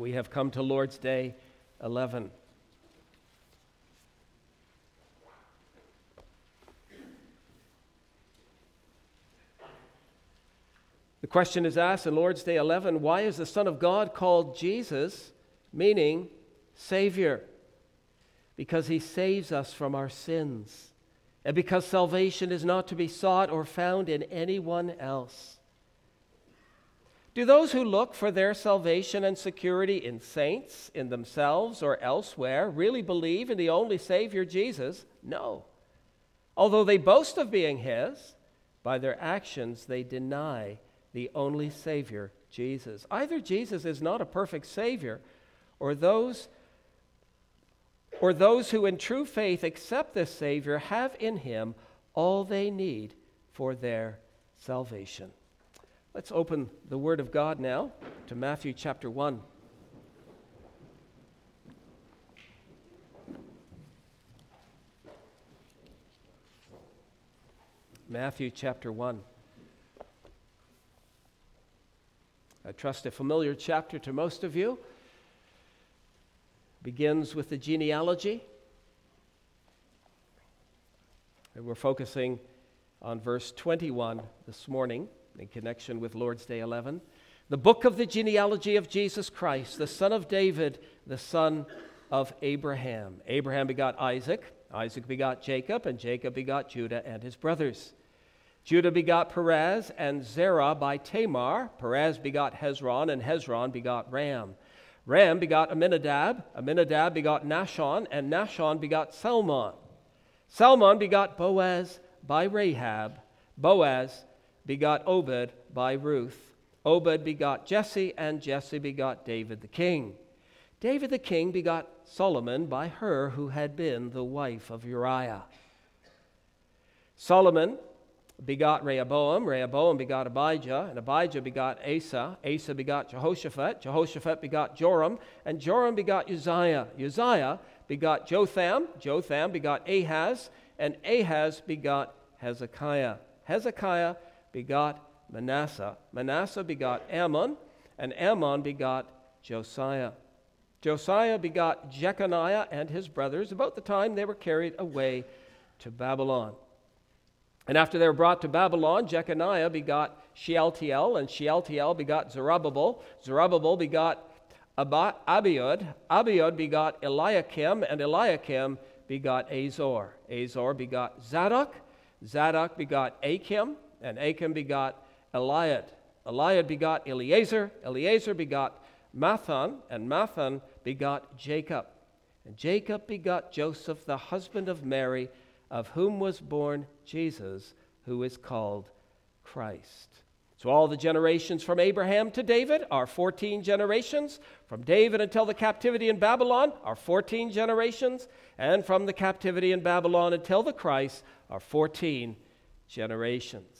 We have come to Lord's Day 11. The question is asked in Lord's Day 11 why is the Son of God called Jesus, meaning Savior? Because he saves us from our sins, and because salvation is not to be sought or found in anyone else. Do those who look for their salvation and security in saints, in themselves, or elsewhere really believe in the only Savior, Jesus? No. Although they boast of being His, by their actions they deny the only Savior, Jesus. Either Jesus is not a perfect Savior, or those or those who in true faith accept this Savior have in him all they need for their salvation. Let's open the Word of God now to Matthew chapter 1. Matthew chapter 1. I trust a familiar chapter to most of you. Begins with the genealogy. And we're focusing on verse 21 this morning in connection with Lord's Day 11. The book of the genealogy of Jesus Christ, the son of David, the son of Abraham. Abraham begot Isaac, Isaac begot Jacob, and Jacob begot Judah and his brothers. Judah begot Perez and Zerah by Tamar. Perez begot Hezron, and Hezron begot Ram. Ram begot Amminadab. Amminadab begot Nahshon, and Nahshon begot Salmon. Salmon begot Boaz by Rahab. Boaz begot Obed by Ruth. Obed begot Jesse, and Jesse begot David the king. David the king begot Solomon by her who had been the wife of Uriah. Solomon begot Rehoboam, Rehoboam begot Abijah, and Abijah begot Asa, Asa begot Jehoshaphat, Jehoshaphat begot Joram, and Joram begot Uzziah, Uzziah begot Jotham, Jotham begot Ahaz, and Ahaz begot Hezekiah. Hezekiah begot Manasseh, Manasseh begot Amon, and Amon begot Josiah. Josiah begot Jeconiah and his brothers about the time they were carried away to Babylon. And after they were brought to Babylon, Jeconiah begot Shealtiel, and Shealtiel begot Zerubbabel. Zerubbabel begot Abiud. Abiud begot Eliakim, and Eliakim begot Azor. Azor begot Zadok. Zadok begot Achim, and Achim begot Eliud. Eliud begot Eleazar. Eleazar begot Matthan, and Matthan begot Jacob. And Jacob begot Joseph, the husband of Mary of whom was born Jesus, who is called Christ. So, all the generations from Abraham to David are 14 generations. From David until the captivity in Babylon are 14 generations. And from the captivity in Babylon until the Christ are 14 generations.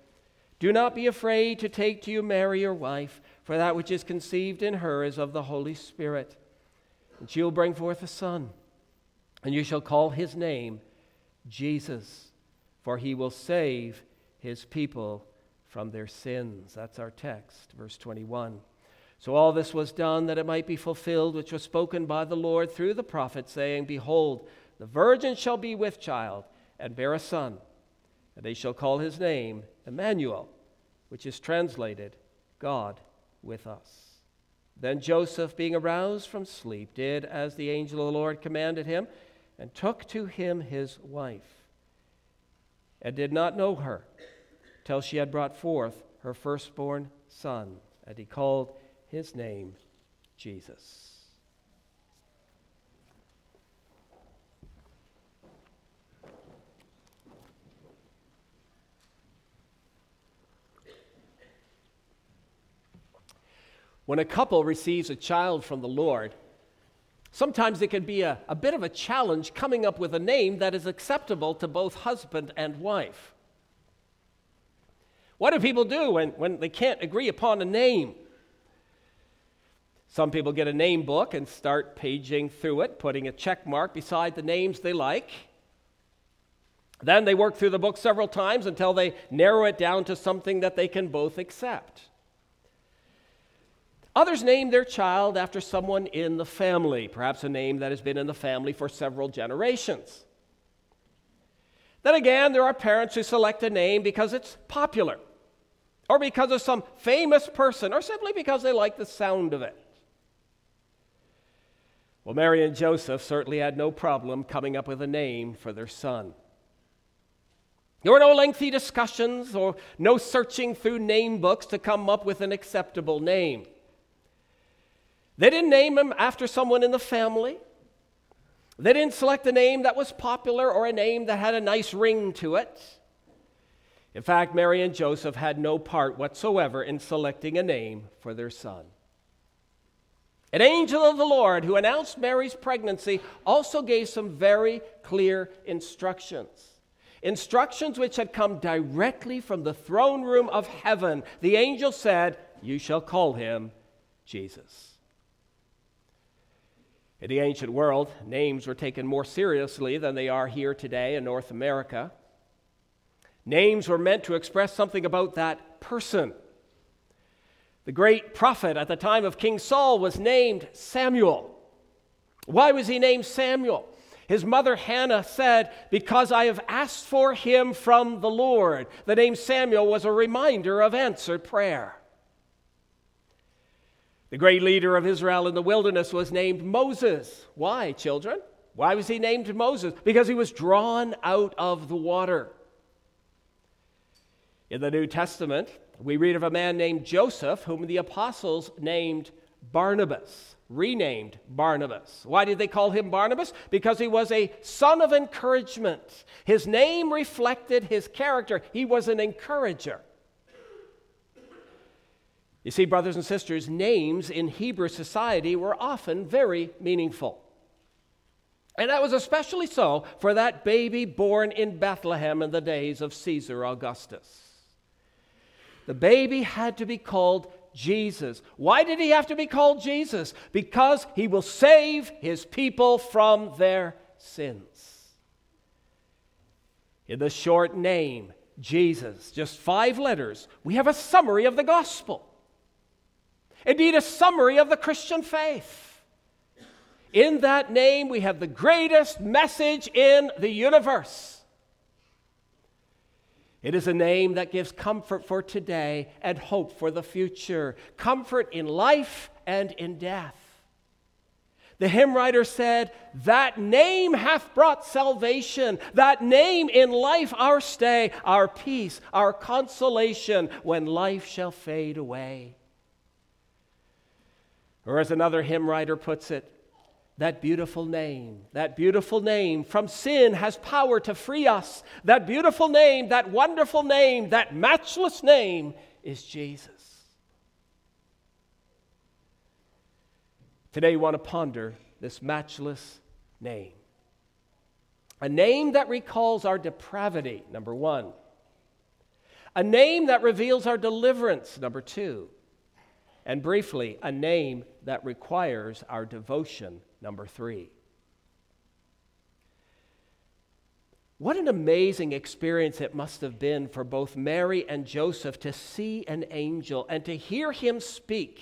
do not be afraid to take to you Mary, your wife for that which is conceived in her is of the Holy Spirit. And she will bring forth a son, and you shall call his name Jesus, for he will save his people from their sins. That's our text, verse 21. So all this was done that it might be fulfilled, which was spoken by the Lord through the prophet, saying, Behold, the virgin shall be with child and bear a son, and they shall call his name Emmanuel, which is translated God with us. Then Joseph, being aroused from sleep, did as the angel of the Lord commanded him, and took to him his wife, and did not know her till she had brought forth her firstborn son, and he called his name Jesus. When a couple receives a child from the Lord, sometimes it can be a, a bit of a challenge coming up with a name that is acceptable to both husband and wife. What do people do when, when they can't agree upon a name? Some people get a name book and start paging through it, putting a check mark beside the names they like. Then they work through the book several times until they narrow it down to something that they can both accept. Others name their child after someone in the family, perhaps a name that has been in the family for several generations. Then again, there are parents who select a name because it's popular, or because of some famous person, or simply because they like the sound of it. Well, Mary and Joseph certainly had no problem coming up with a name for their son. There were no lengthy discussions or no searching through name books to come up with an acceptable name. They didn't name him after someone in the family. They didn't select a name that was popular or a name that had a nice ring to it. In fact, Mary and Joseph had no part whatsoever in selecting a name for their son. An angel of the Lord who announced Mary's pregnancy also gave some very clear instructions. Instructions which had come directly from the throne room of heaven. The angel said, You shall call him Jesus. In the ancient world, names were taken more seriously than they are here today in North America. Names were meant to express something about that person. The great prophet at the time of King Saul was named Samuel. Why was he named Samuel? His mother Hannah said, Because I have asked for him from the Lord. The name Samuel was a reminder of answered prayer. The great leader of Israel in the wilderness was named Moses. Why, children? Why was he named Moses? Because he was drawn out of the water. In the New Testament, we read of a man named Joseph, whom the apostles named Barnabas, renamed Barnabas. Why did they call him Barnabas? Because he was a son of encouragement. His name reflected his character, he was an encourager. You see, brothers and sisters, names in Hebrew society were often very meaningful. And that was especially so for that baby born in Bethlehem in the days of Caesar Augustus. The baby had to be called Jesus. Why did he have to be called Jesus? Because he will save his people from their sins. In the short name, Jesus, just five letters, we have a summary of the gospel. Indeed, a summary of the Christian faith. In that name, we have the greatest message in the universe. It is a name that gives comfort for today and hope for the future, comfort in life and in death. The hymn writer said, That name hath brought salvation, that name in life our stay, our peace, our consolation when life shall fade away. Or as another hymn writer puts it, that beautiful name, that beautiful name from sin has power to free us. That beautiful name, that wonderful name, that matchless name is Jesus. Today, we want to ponder this matchless name. A name that recalls our depravity, number one. A name that reveals our deliverance, number two. And briefly, a name that requires our devotion, number three. What an amazing experience it must have been for both Mary and Joseph to see an angel and to hear him speak.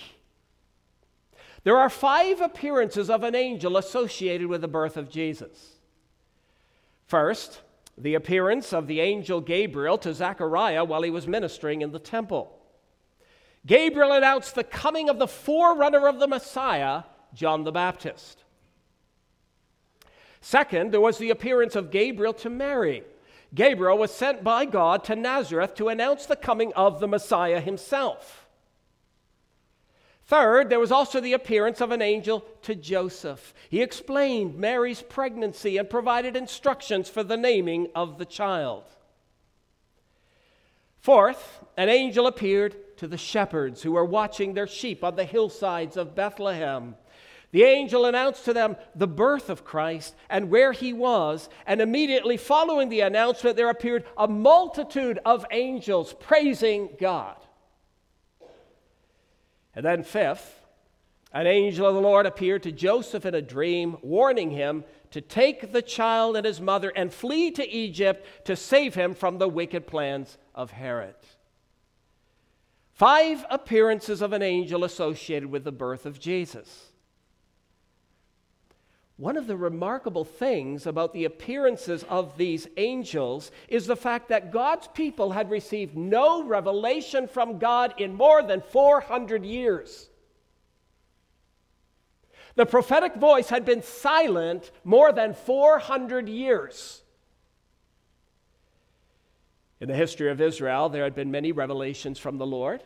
There are five appearances of an angel associated with the birth of Jesus. First, the appearance of the angel Gabriel to Zechariah while he was ministering in the temple. Gabriel announced the coming of the forerunner of the Messiah, John the Baptist. Second, there was the appearance of Gabriel to Mary. Gabriel was sent by God to Nazareth to announce the coming of the Messiah himself. Third, there was also the appearance of an angel to Joseph. He explained Mary's pregnancy and provided instructions for the naming of the child. Fourth, an angel appeared to the shepherds who were watching their sheep on the hillsides of Bethlehem. The angel announced to them the birth of Christ and where he was, and immediately following the announcement, there appeared a multitude of angels praising God. And then, fifth, an angel of the Lord appeared to Joseph in a dream, warning him to take the child and his mother and flee to Egypt to save him from the wicked plans of Herod. Five appearances of an angel associated with the birth of Jesus. One of the remarkable things about the appearances of these angels is the fact that God's people had received no revelation from God in more than 400 years. The prophetic voice had been silent more than 400 years. In the history of Israel, there had been many revelations from the Lord.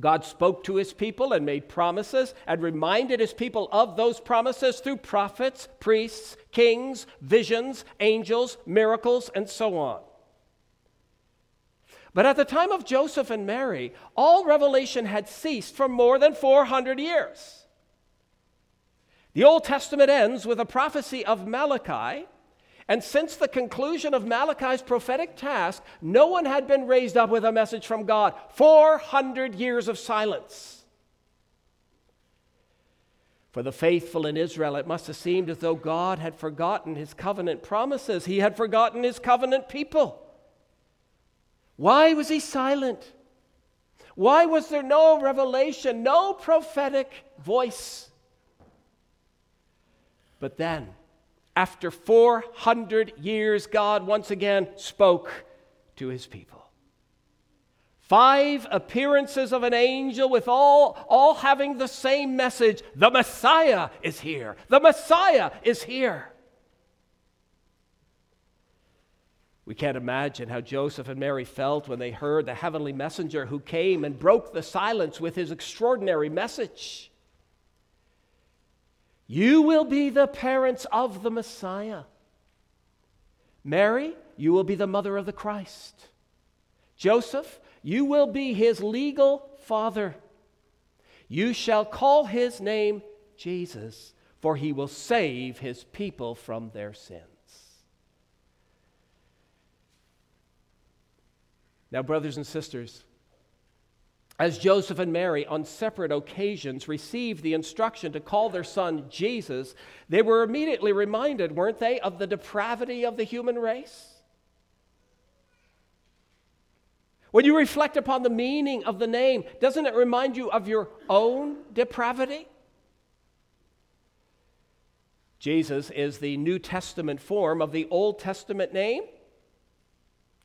God spoke to his people and made promises and reminded his people of those promises through prophets, priests, kings, visions, angels, miracles, and so on. But at the time of Joseph and Mary, all revelation had ceased for more than 400 years. The Old Testament ends with a prophecy of Malachi, and since the conclusion of Malachi's prophetic task, no one had been raised up with a message from God. 400 years of silence. For the faithful in Israel, it must have seemed as though God had forgotten his covenant promises, he had forgotten his covenant people. Why was he silent? Why was there no revelation, no prophetic voice? But then, after 400 years, God once again spoke to his people. Five appearances of an angel with all, all having the same message the Messiah is here. The Messiah is here. We can't imagine how Joseph and Mary felt when they heard the heavenly messenger who came and broke the silence with his extraordinary message. You will be the parents of the Messiah. Mary, you will be the mother of the Christ. Joseph, you will be his legal father. You shall call his name Jesus, for he will save his people from their sins. Now, brothers and sisters, as Joseph and Mary on separate occasions received the instruction to call their son Jesus, they were immediately reminded, weren't they, of the depravity of the human race? When you reflect upon the meaning of the name, doesn't it remind you of your own depravity? Jesus is the New Testament form of the Old Testament name,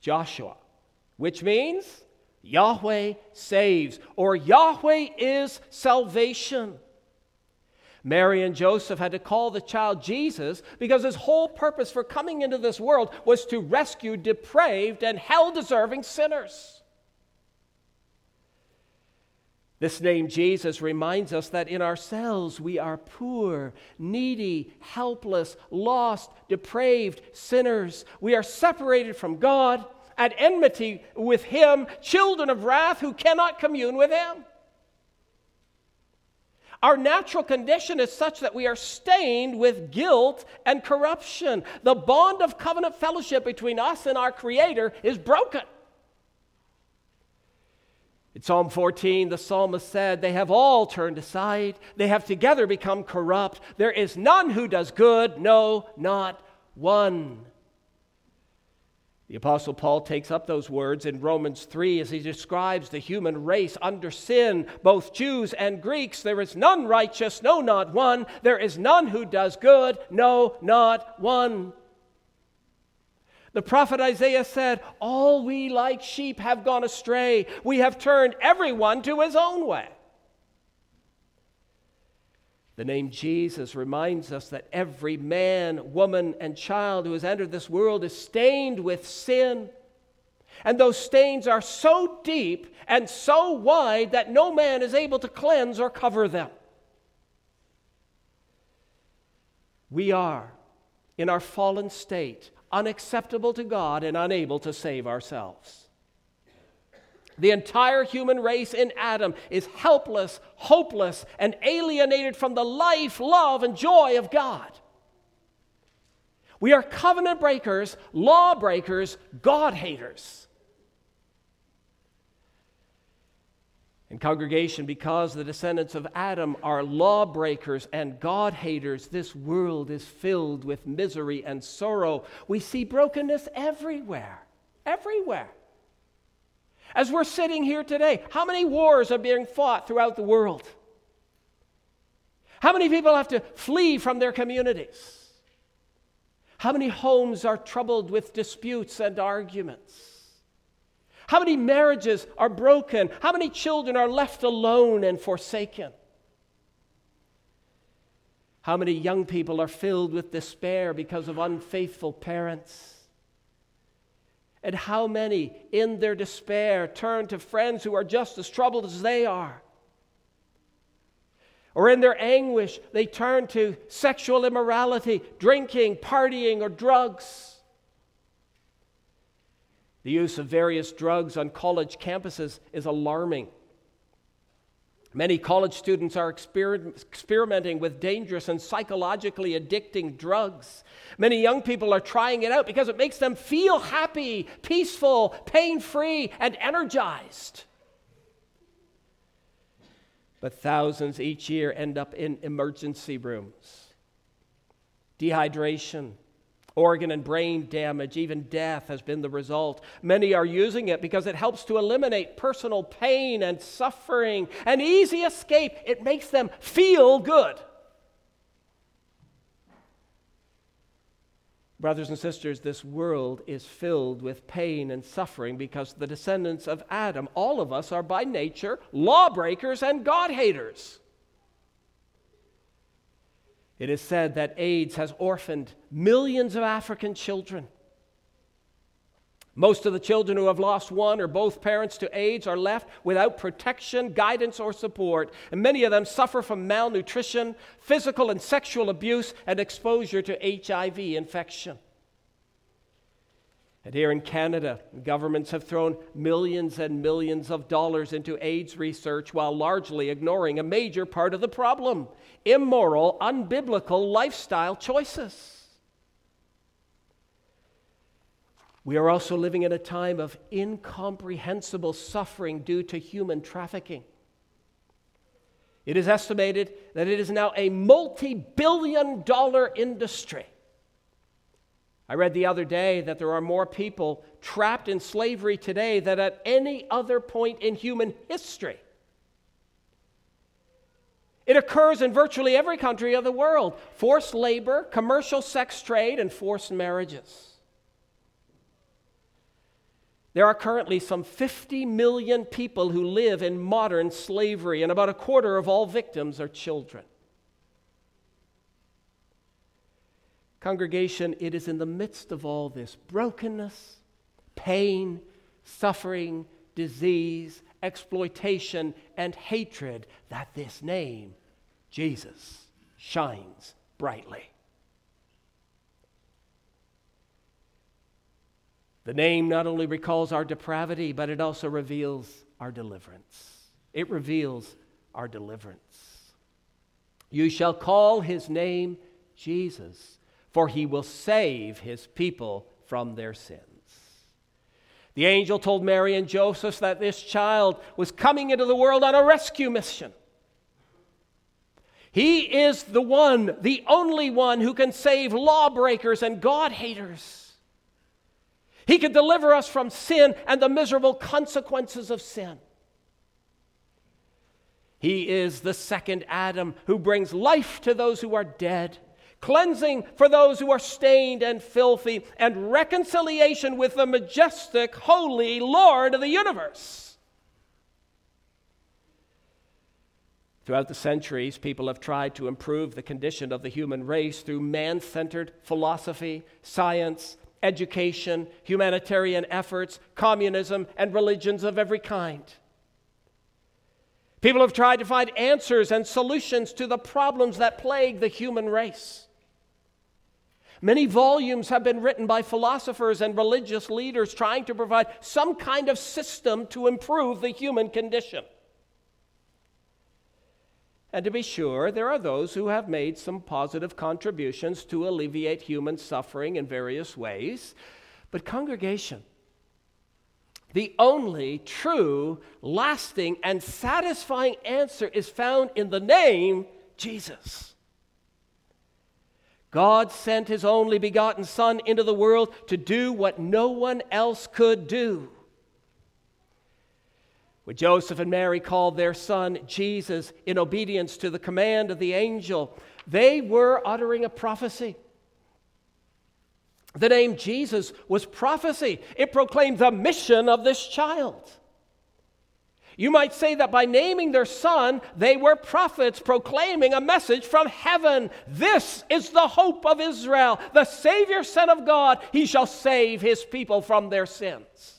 Joshua, which means Yahweh saves, or Yahweh is salvation. Mary and Joseph had to call the child Jesus because his whole purpose for coming into this world was to rescue depraved and hell deserving sinners. This name Jesus reminds us that in ourselves we are poor, needy, helpless, lost, depraved sinners. We are separated from God at enmity with him, children of wrath who cannot commune with him. Our natural condition is such that we are stained with guilt and corruption. The bond of covenant fellowship between us and our Creator is broken. In Psalm 14, the psalmist said, They have all turned aside. They have together become corrupt. There is none who does good, no, not one. The Apostle Paul takes up those words in Romans 3 as he describes the human race under sin, both Jews and Greeks. There is none righteous, no, not one. There is none who does good, no, not one. The prophet Isaiah said, All we like sheep have gone astray. We have turned everyone to his own way. The name Jesus reminds us that every man, woman, and child who has entered this world is stained with sin. And those stains are so deep and so wide that no man is able to cleanse or cover them. We are, in our fallen state, unacceptable to God and unable to save ourselves. The entire human race in Adam is helpless, hopeless, and alienated from the life, love, and joy of God. We are covenant breakers, law breakers, God haters. In congregation, because the descendants of Adam are lawbreakers and God haters, this world is filled with misery and sorrow. We see brokenness everywhere. Everywhere. As we're sitting here today, how many wars are being fought throughout the world? How many people have to flee from their communities? How many homes are troubled with disputes and arguments? How many marriages are broken? How many children are left alone and forsaken? How many young people are filled with despair because of unfaithful parents? And how many, in their despair, turn to friends who are just as troubled as they are? Or in their anguish, they turn to sexual immorality, drinking, partying, or drugs. The use of various drugs on college campuses is alarming. Many college students are exper- experimenting with dangerous and psychologically addicting drugs. Many young people are trying it out because it makes them feel happy, peaceful, pain free, and energized. But thousands each year end up in emergency rooms. Dehydration, Organ and brain damage, even death has been the result. Many are using it because it helps to eliminate personal pain and suffering, an easy escape. It makes them feel good. Brothers and sisters, this world is filled with pain and suffering because the descendants of Adam, all of us, are by nature lawbreakers and God haters. It is said that AIDS has orphaned millions of African children. Most of the children who have lost one or both parents to AIDS are left without protection, guidance, or support, and many of them suffer from malnutrition, physical and sexual abuse, and exposure to HIV infection. And here in Canada, governments have thrown millions and millions of dollars into AIDS research while largely ignoring a major part of the problem immoral, unbiblical lifestyle choices. We are also living in a time of incomprehensible suffering due to human trafficking. It is estimated that it is now a multi billion dollar industry. I read the other day that there are more people trapped in slavery today than at any other point in human history. It occurs in virtually every country of the world forced labor, commercial sex trade, and forced marriages. There are currently some 50 million people who live in modern slavery, and about a quarter of all victims are children. Congregation, it is in the midst of all this brokenness, pain, suffering, disease, exploitation, and hatred that this name, Jesus, shines brightly. The name not only recalls our depravity, but it also reveals our deliverance. It reveals our deliverance. You shall call his name Jesus for he will save his people from their sins. The angel told Mary and Joseph that this child was coming into the world on a rescue mission. He is the one, the only one who can save lawbreakers and God haters. He can deliver us from sin and the miserable consequences of sin. He is the second Adam who brings life to those who are dead cleansing for those who are stained and filthy, and reconciliation with the majestic, holy Lord of the universe. Throughout the centuries, people have tried to improve the condition of the human race through man centered philosophy, science, education, humanitarian efforts, communism, and religions of every kind. People have tried to find answers and solutions to the problems that plague the human race. Many volumes have been written by philosophers and religious leaders trying to provide some kind of system to improve the human condition. And to be sure, there are those who have made some positive contributions to alleviate human suffering in various ways. But, congregation, the only true, lasting, and satisfying answer is found in the name Jesus. God sent his only begotten Son into the world to do what no one else could do. When Joseph and Mary called their son Jesus in obedience to the command of the angel, they were uttering a prophecy. The name Jesus was prophecy, it proclaimed the mission of this child. You might say that by naming their son, they were prophets proclaiming a message from heaven. This is the hope of Israel, the Savior, Son of God. He shall save his people from their sins.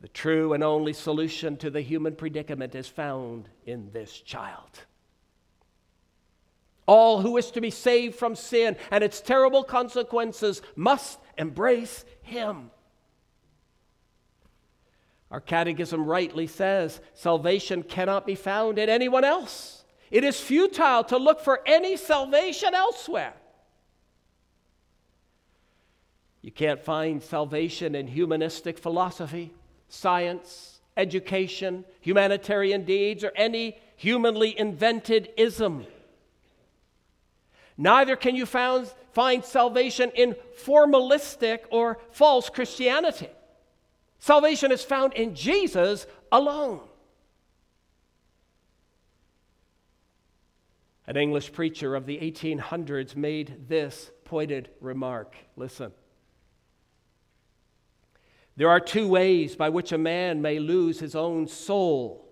The true and only solution to the human predicament is found in this child. All who wish to be saved from sin and its terrible consequences must embrace him. Our catechism rightly says salvation cannot be found in anyone else. It is futile to look for any salvation elsewhere. You can't find salvation in humanistic philosophy, science, education, humanitarian deeds, or any humanly invented ism. Neither can you found, find salvation in formalistic or false Christianity. Salvation is found in Jesus alone. An English preacher of the 1800s made this pointed remark. Listen. There are two ways by which a man may lose his own soul.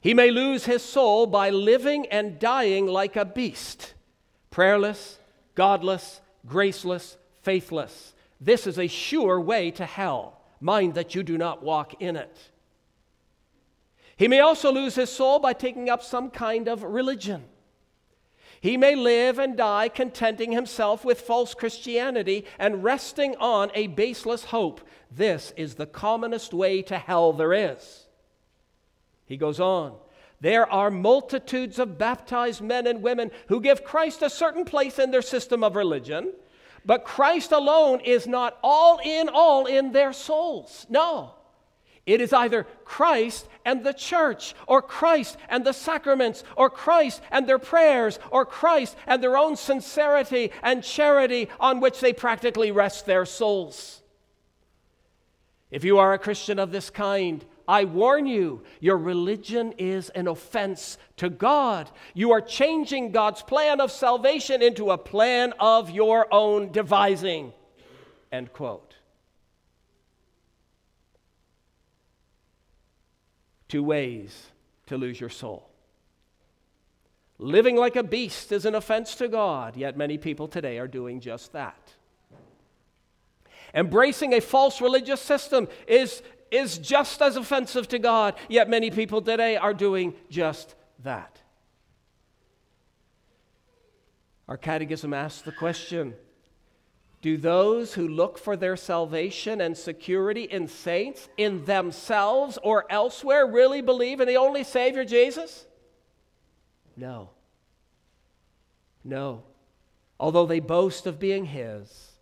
He may lose his soul by living and dying like a beast, prayerless, godless, graceless, faithless. This is a sure way to hell. Mind that you do not walk in it. He may also lose his soul by taking up some kind of religion. He may live and die contenting himself with false Christianity and resting on a baseless hope. This is the commonest way to hell there is. He goes on. There are multitudes of baptized men and women who give Christ a certain place in their system of religion but Christ alone is not all in all in their souls. No. It is either Christ and the church, or Christ and the sacraments, or Christ and their prayers, or Christ and their own sincerity and charity on which they practically rest their souls. If you are a Christian of this kind, I warn you, your religion is an offense to God. You are changing God's plan of salvation into a plan of your own devising. End quote. Two ways to lose your soul. Living like a beast is an offense to God, yet many people today are doing just that. Embracing a false religious system is is just as offensive to God, yet many people today are doing just that. Our catechism asks the question Do those who look for their salvation and security in saints, in themselves, or elsewhere really believe in the only Savior, Jesus? No. No. Although they boast of being His,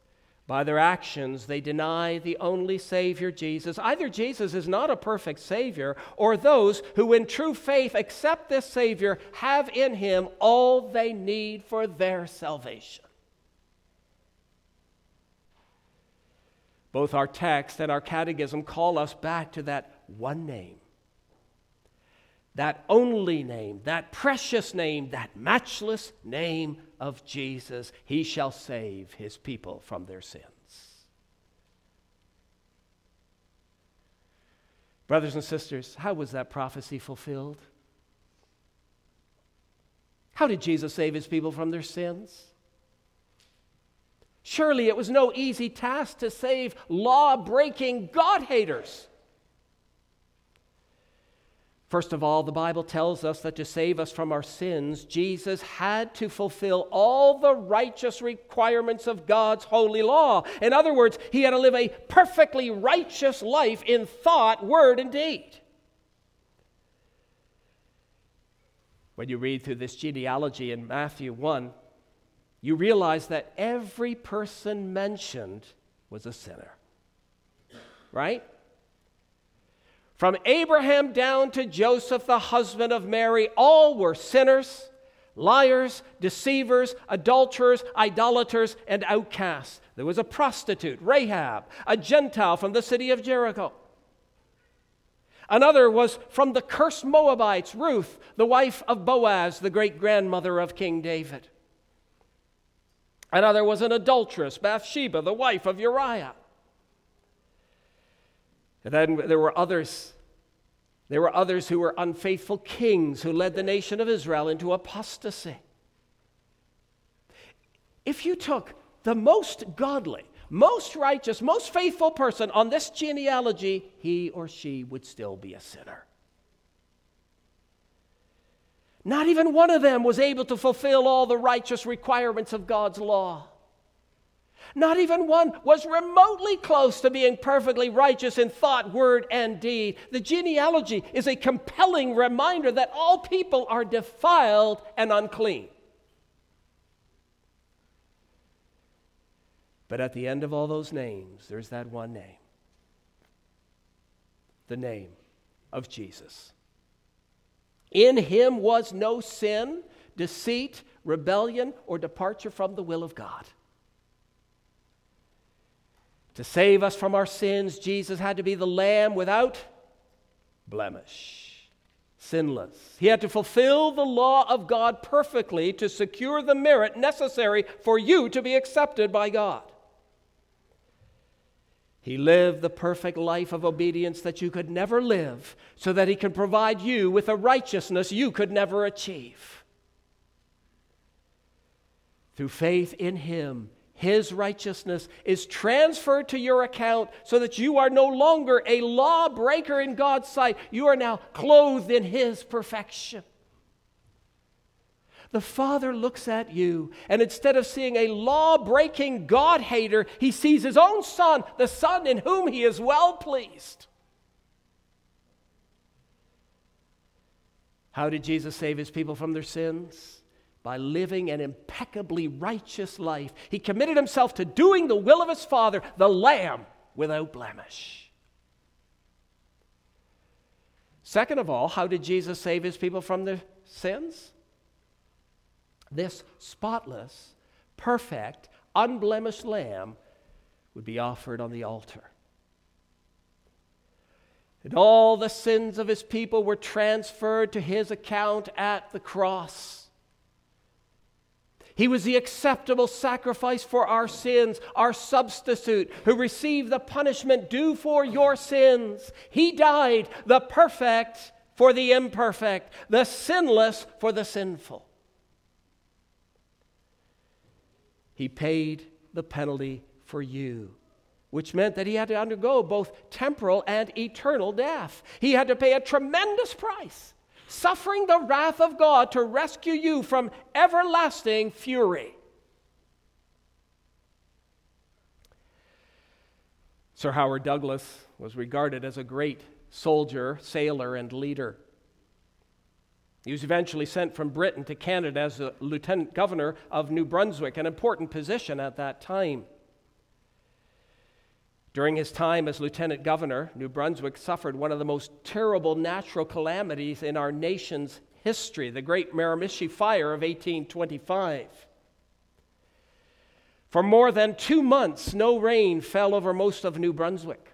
by their actions, they deny the only Savior, Jesus. Either Jesus is not a perfect Savior, or those who in true faith accept this Savior have in Him all they need for their salvation. Both our text and our catechism call us back to that one name, that only name, that precious name, that matchless name of Jesus, he shall save his people from their sins. Brothers and sisters, how was that prophecy fulfilled? How did Jesus save his people from their sins? Surely it was no easy task to save law breaking God haters. First of all, the Bible tells us that to save us from our sins, Jesus had to fulfill all the righteous requirements of God's holy law. In other words, he had to live a perfectly righteous life in thought, word, and deed. When you read through this genealogy in Matthew 1, you realize that every person mentioned was a sinner. Right? From Abraham down to Joseph, the husband of Mary, all were sinners, liars, deceivers, adulterers, idolaters, and outcasts. There was a prostitute, Rahab, a Gentile from the city of Jericho. Another was from the cursed Moabites, Ruth, the wife of Boaz, the great grandmother of King David. Another was an adulteress, Bathsheba, the wife of Uriah. And then there were others. There were others who were unfaithful kings who led the nation of Israel into apostasy. If you took the most godly, most righteous, most faithful person on this genealogy, he or she would still be a sinner. Not even one of them was able to fulfill all the righteous requirements of God's law. Not even one was remotely close to being perfectly righteous in thought, word, and deed. The genealogy is a compelling reminder that all people are defiled and unclean. But at the end of all those names, there's that one name the name of Jesus. In him was no sin, deceit, rebellion, or departure from the will of God. To save us from our sins, Jesus had to be the lamb without blemish, sinless. He had to fulfill the law of God perfectly to secure the merit necessary for you to be accepted by God. He lived the perfect life of obedience that you could never live, so that He can provide you with a righteousness you could never achieve. Through faith in Him, his righteousness is transferred to your account so that you are no longer a lawbreaker in God's sight. You are now clothed in His perfection. The Father looks at you, and instead of seeing a law breaking God hater, He sees His own Son, the Son in whom He is well pleased. How did Jesus save His people from their sins? By living an impeccably righteous life. He committed himself to doing the will of his Father, the Lamb without blemish. Second of all, how did Jesus save his people from their sins? This spotless, perfect, unblemished lamb would be offered on the altar. And all the sins of his people were transferred to his account at the cross. He was the acceptable sacrifice for our sins, our substitute, who received the punishment due for your sins. He died, the perfect for the imperfect, the sinless for the sinful. He paid the penalty for you, which meant that he had to undergo both temporal and eternal death. He had to pay a tremendous price suffering the wrath of God to rescue you from everlasting fury. Sir Howard Douglas was regarded as a great soldier, sailor, and leader. He was eventually sent from Britain to Canada as a lieutenant governor of New Brunswick, an important position at that time. During his time as lieutenant governor, New Brunswick suffered one of the most terrible natural calamities in our nation's history the Great Miramichi Fire of 1825. For more than two months, no rain fell over most of New Brunswick.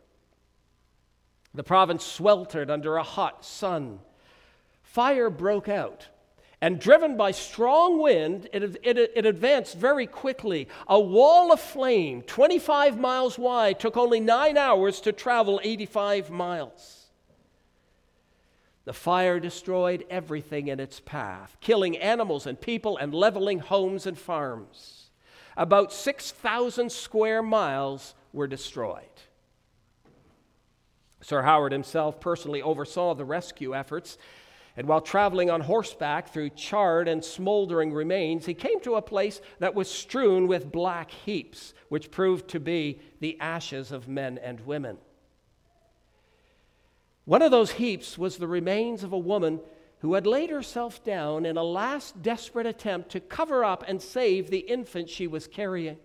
The province sweltered under a hot sun. Fire broke out and driven by strong wind, it, it, it, advanced very quickly. A wall of flame, 25 miles wide, took only nine hours to travel 85 miles. The fire destroyed everything in its path, killing animals and people and leveling homes and farms. About 6,000 square miles were destroyed. Sir Howard himself personally oversaw the rescue efforts. And while traveling on horseback through charred and smoldering remains, he came to a place that was strewn with black heaps, which proved to be the ashes of men and women. One of those heaps was the remains of a woman who had laid herself down in a last desperate attempt to cover up and save the infant she was carrying.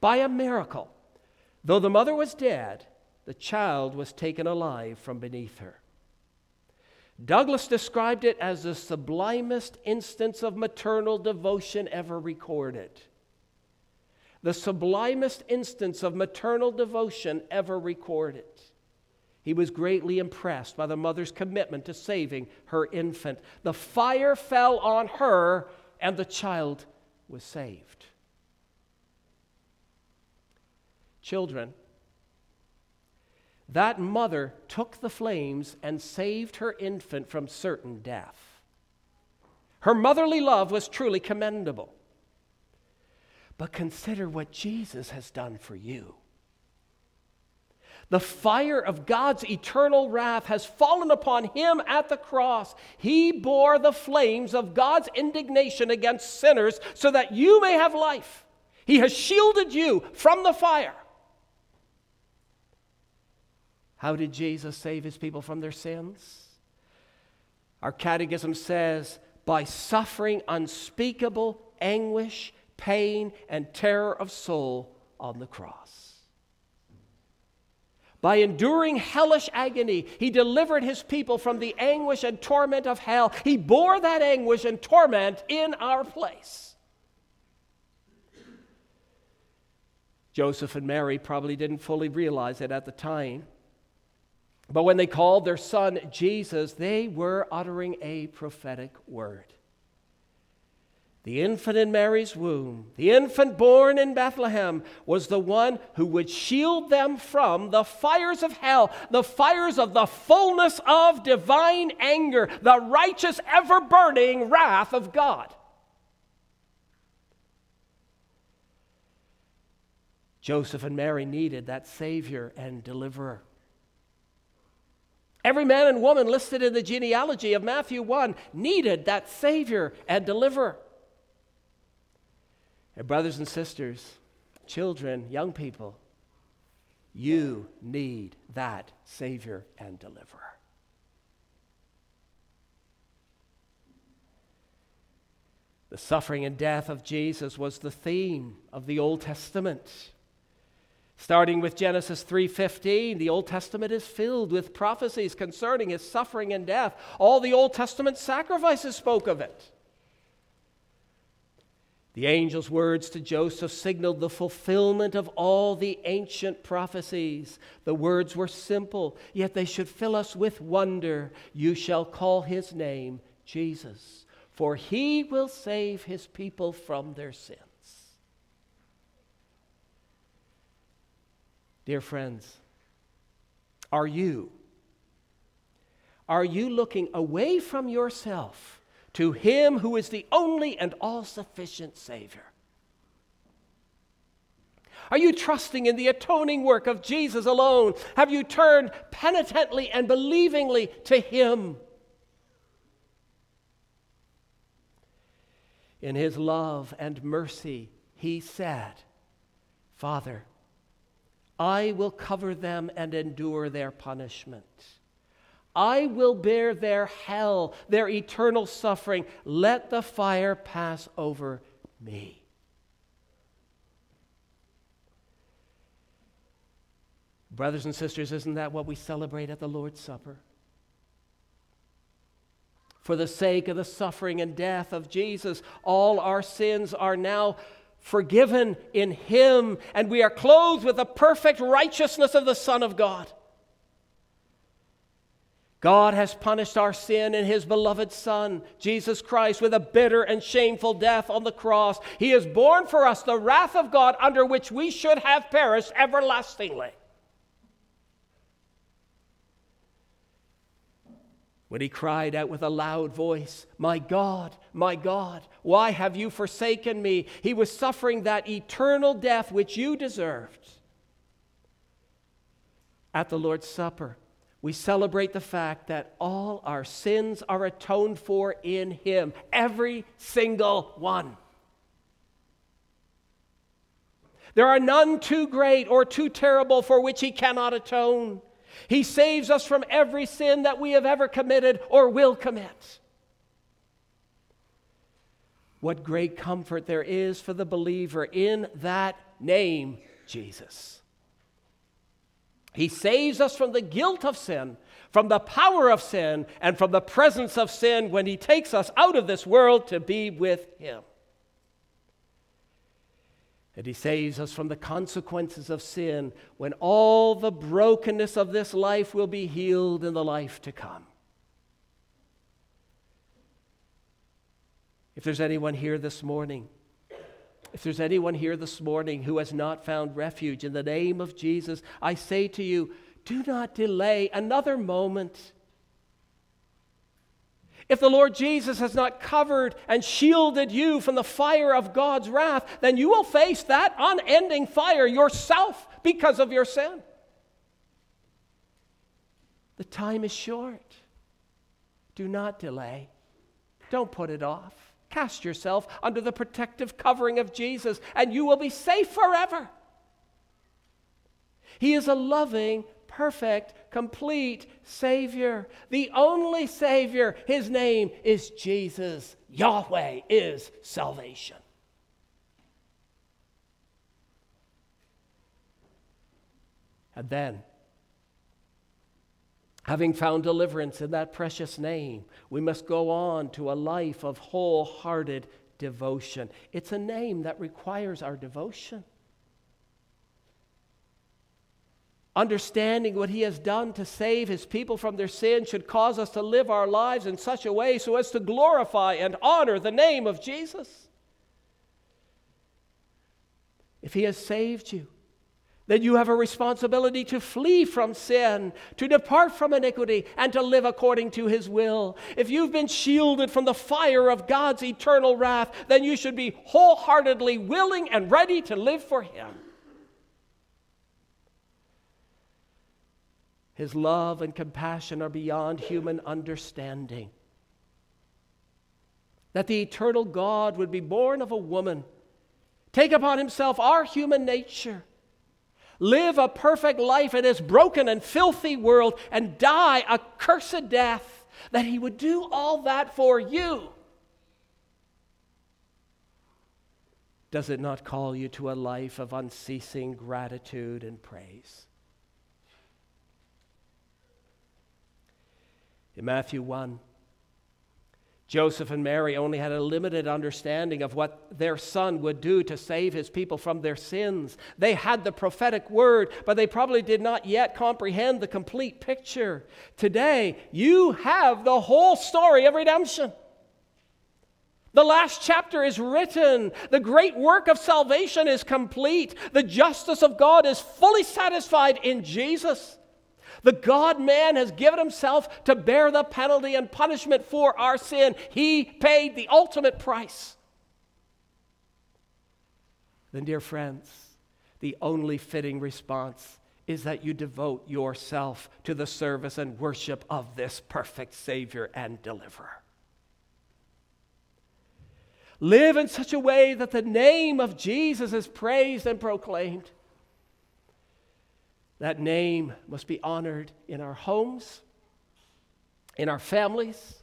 By a miracle, though the mother was dead, the child was taken alive from beneath her. Douglas described it as the sublimest instance of maternal devotion ever recorded. The sublimest instance of maternal devotion ever recorded. He was greatly impressed by the mother's commitment to saving her infant. The fire fell on her, and the child was saved. Children, that mother took the flames and saved her infant from certain death. Her motherly love was truly commendable. But consider what Jesus has done for you. The fire of God's eternal wrath has fallen upon him at the cross. He bore the flames of God's indignation against sinners so that you may have life. He has shielded you from the fire. How did Jesus save his people from their sins? Our catechism says, by suffering unspeakable anguish, pain, and terror of soul on the cross. By enduring hellish agony, he delivered his people from the anguish and torment of hell. He bore that anguish and torment in our place. Joseph and Mary probably didn't fully realize it at the time. But when they called their son Jesus, they were uttering a prophetic word. The infant in Mary's womb, the infant born in Bethlehem, was the one who would shield them from the fires of hell, the fires of the fullness of divine anger, the righteous, ever burning wrath of God. Joseph and Mary needed that Savior and deliverer. Every man and woman listed in the genealogy of Matthew 1 needed that Savior and deliverer. And brothers and sisters, children, young people, you need that Savior and deliverer. The suffering and death of Jesus was the theme of the Old Testament. Starting with Genesis 3:15, the Old Testament is filled with prophecies concerning his suffering and death. All the Old Testament sacrifices spoke of it. The angel's words to Joseph signaled the fulfillment of all the ancient prophecies. The words were simple, yet they should fill us with wonder. You shall call his name Jesus, for he will save his people from their sins. Dear friends, are you? Are you looking away from yourself to Him who is the only and all sufficient Savior? Are you trusting in the atoning work of Jesus alone? Have you turned penitently and believingly to Him? In His love and mercy, He said, Father, I will cover them and endure their punishment. I will bear their hell, their eternal suffering. Let the fire pass over me. Brothers and sisters, isn't that what we celebrate at the Lord's Supper? For the sake of the suffering and death of Jesus, all our sins are now forgiven in Him, and we are clothed with the perfect righteousness of the Son of God. God has punished our sin in His beloved Son, Jesus Christ, with a bitter and shameful death on the cross. He has borne for us the wrath of God under which we should have perished everlastingly. When he cried out with a loud voice, My God, my God, why have you forsaken me? He was suffering that eternal death which you deserved. At the Lord's Supper, we celebrate the fact that all our sins are atoned for in Him, every single one. There are none too great or too terrible for which He cannot atone. He saves us from every sin that we have ever committed or will commit. What great comfort there is for the believer in that name, Jesus. He saves us from the guilt of sin, from the power of sin, and from the presence of sin when He takes us out of this world to be with Him. And He saves us from the consequences of sin when all the brokenness of this life will be healed in the life to come. If there's anyone here this morning, if there's anyone here this morning who has not found refuge in the name of Jesus, I say to you, do not delay another moment. If the Lord Jesus has not covered and shielded you from the fire of God's wrath, then you will face that unending fire yourself because of your sin. The time is short. Do not delay. Don't put it off. Cast yourself under the protective covering of Jesus, and you will be safe forever. He is a loving, perfect, complete Savior, the only Savior. His name is Jesus. Yahweh is salvation. And then, having found deliverance in that precious name, we must go on to a life of wholehearted devotion. It's a name that requires our devotion. Understanding what he has done to save his people from their sin should cause us to live our lives in such a way so as to glorify and honor the name of Jesus. If he has saved you, then you have a responsibility to flee from sin, to depart from iniquity, and to live according to his will. If you've been shielded from the fire of God's eternal wrath, then you should be wholeheartedly willing and ready to live for him. His love and compassion are beyond human understanding. That the eternal God would be born of a woman, take upon himself our human nature, live a perfect life in this broken and filthy world, and die a cursed death, that he would do all that for you. Does it not call you to a life of unceasing gratitude and praise? In Matthew 1, Joseph and Mary only had a limited understanding of what their son would do to save his people from their sins. They had the prophetic word, but they probably did not yet comprehend the complete picture. Today, you have the whole story of redemption. The last chapter is written. The great work of salvation is complete. The justice of God is fully satisfied in Jesus. The God man has given himself to bear the penalty and punishment for our sin. He paid the ultimate price. Then, dear friends, the only fitting response is that you devote yourself to the service and worship of this perfect Savior and Deliverer. Live in such a way that the name of Jesus is praised and proclaimed. That name must be honored in our homes, in our families,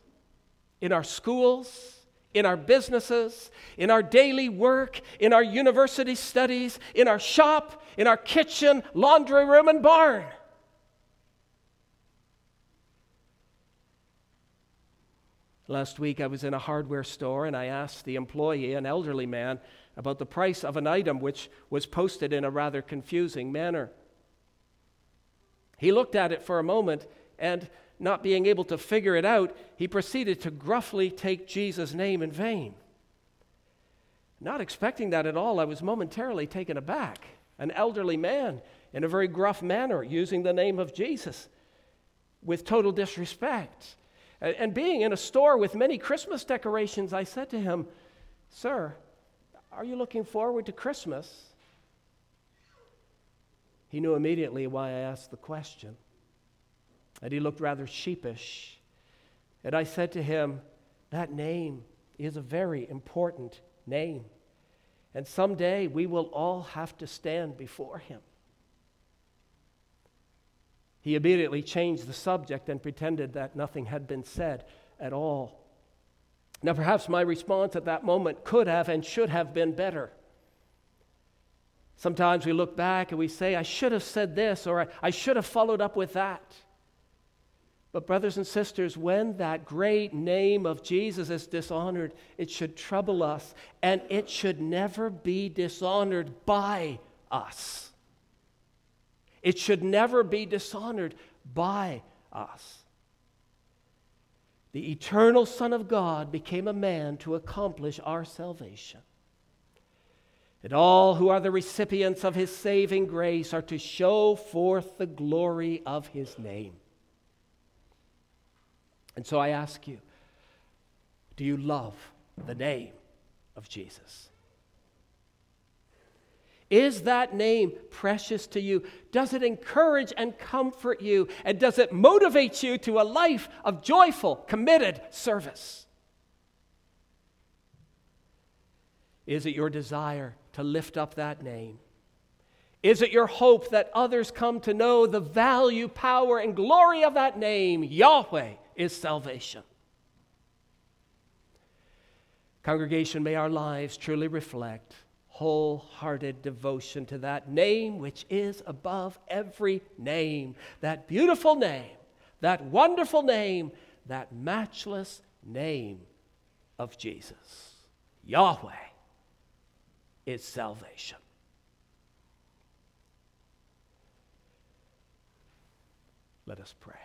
in our schools, in our businesses, in our daily work, in our university studies, in our shop, in our kitchen, laundry room, and barn. Last week I was in a hardware store and I asked the employee, an elderly man, about the price of an item which was posted in a rather confusing manner. He looked at it for a moment and, not being able to figure it out, he proceeded to gruffly take Jesus' name in vain. Not expecting that at all, I was momentarily taken aback. An elderly man, in a very gruff manner, using the name of Jesus with total disrespect. And being in a store with many Christmas decorations, I said to him, Sir, are you looking forward to Christmas? He knew immediately why I asked the question. And he looked rather sheepish. And I said to him, That name is a very important name. And someday we will all have to stand before him. He immediately changed the subject and pretended that nothing had been said at all. Now, perhaps my response at that moment could have and should have been better. Sometimes we look back and we say, I should have said this or I, should have followed up with that. But, brothers and sisters, when that great name of Jesus is dishonored, it should trouble us and it should never be dishonored by us. It should never be dishonored by us. The eternal Son of God became a man to accomplish our salvation. And all who are the recipients of his saving grace are to show forth the glory of his name. And so I ask you do you love the name of Jesus? Is that name precious to you? Does it encourage and comfort you? And does it motivate you to a life of joyful, committed service? Is it your desire to lift up that name? Is it your hope that others come to know the value, power, and glory of that name? Yahweh is salvation. Congregation, may our lives truly reflect wholehearted devotion to that name which is above every name, that beautiful name, that wonderful name, that matchless name of Jesus. Yahweh is salvation. Let us pray.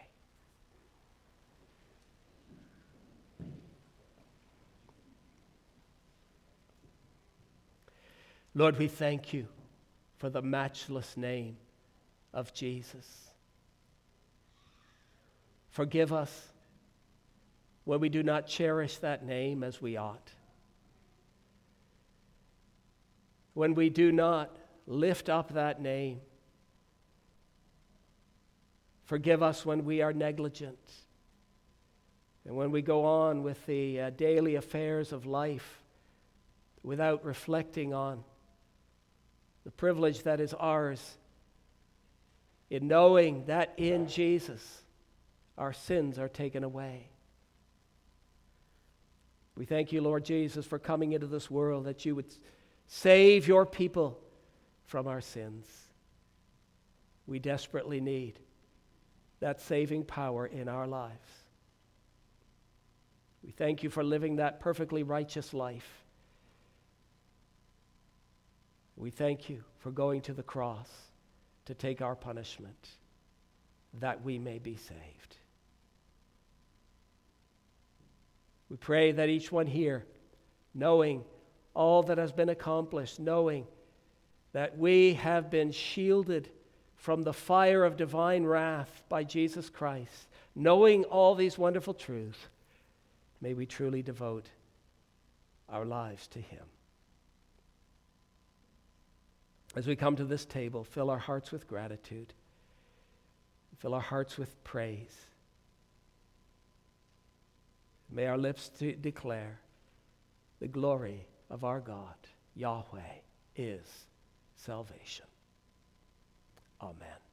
Lord, we thank you for the matchless name of Jesus. Forgive us when we do not cherish that name as we ought. When we do not lift up that name. Forgive us when we are negligent. And when we go on with the uh, daily affairs of life without reflecting on the privilege that is ours in knowing that in Jesus our sins are taken away. We thank you, Lord Jesus, for coming into this world that you would save your people from our sins. We desperately need that saving power in our lives. We thank you for living that perfectly righteous life we thank you for going to the cross to take our punishment that we may be saved. We pray that each one here, knowing all that has been accomplished, knowing that we have been shielded from the fire of divine wrath by Jesus Christ, knowing all these wonderful truths, may we truly devote our lives to Him. As we come to this table, fill our hearts with gratitude, fill our hearts with praise. May our lips declare the glory of our God. Yahweh is salvation. Amen.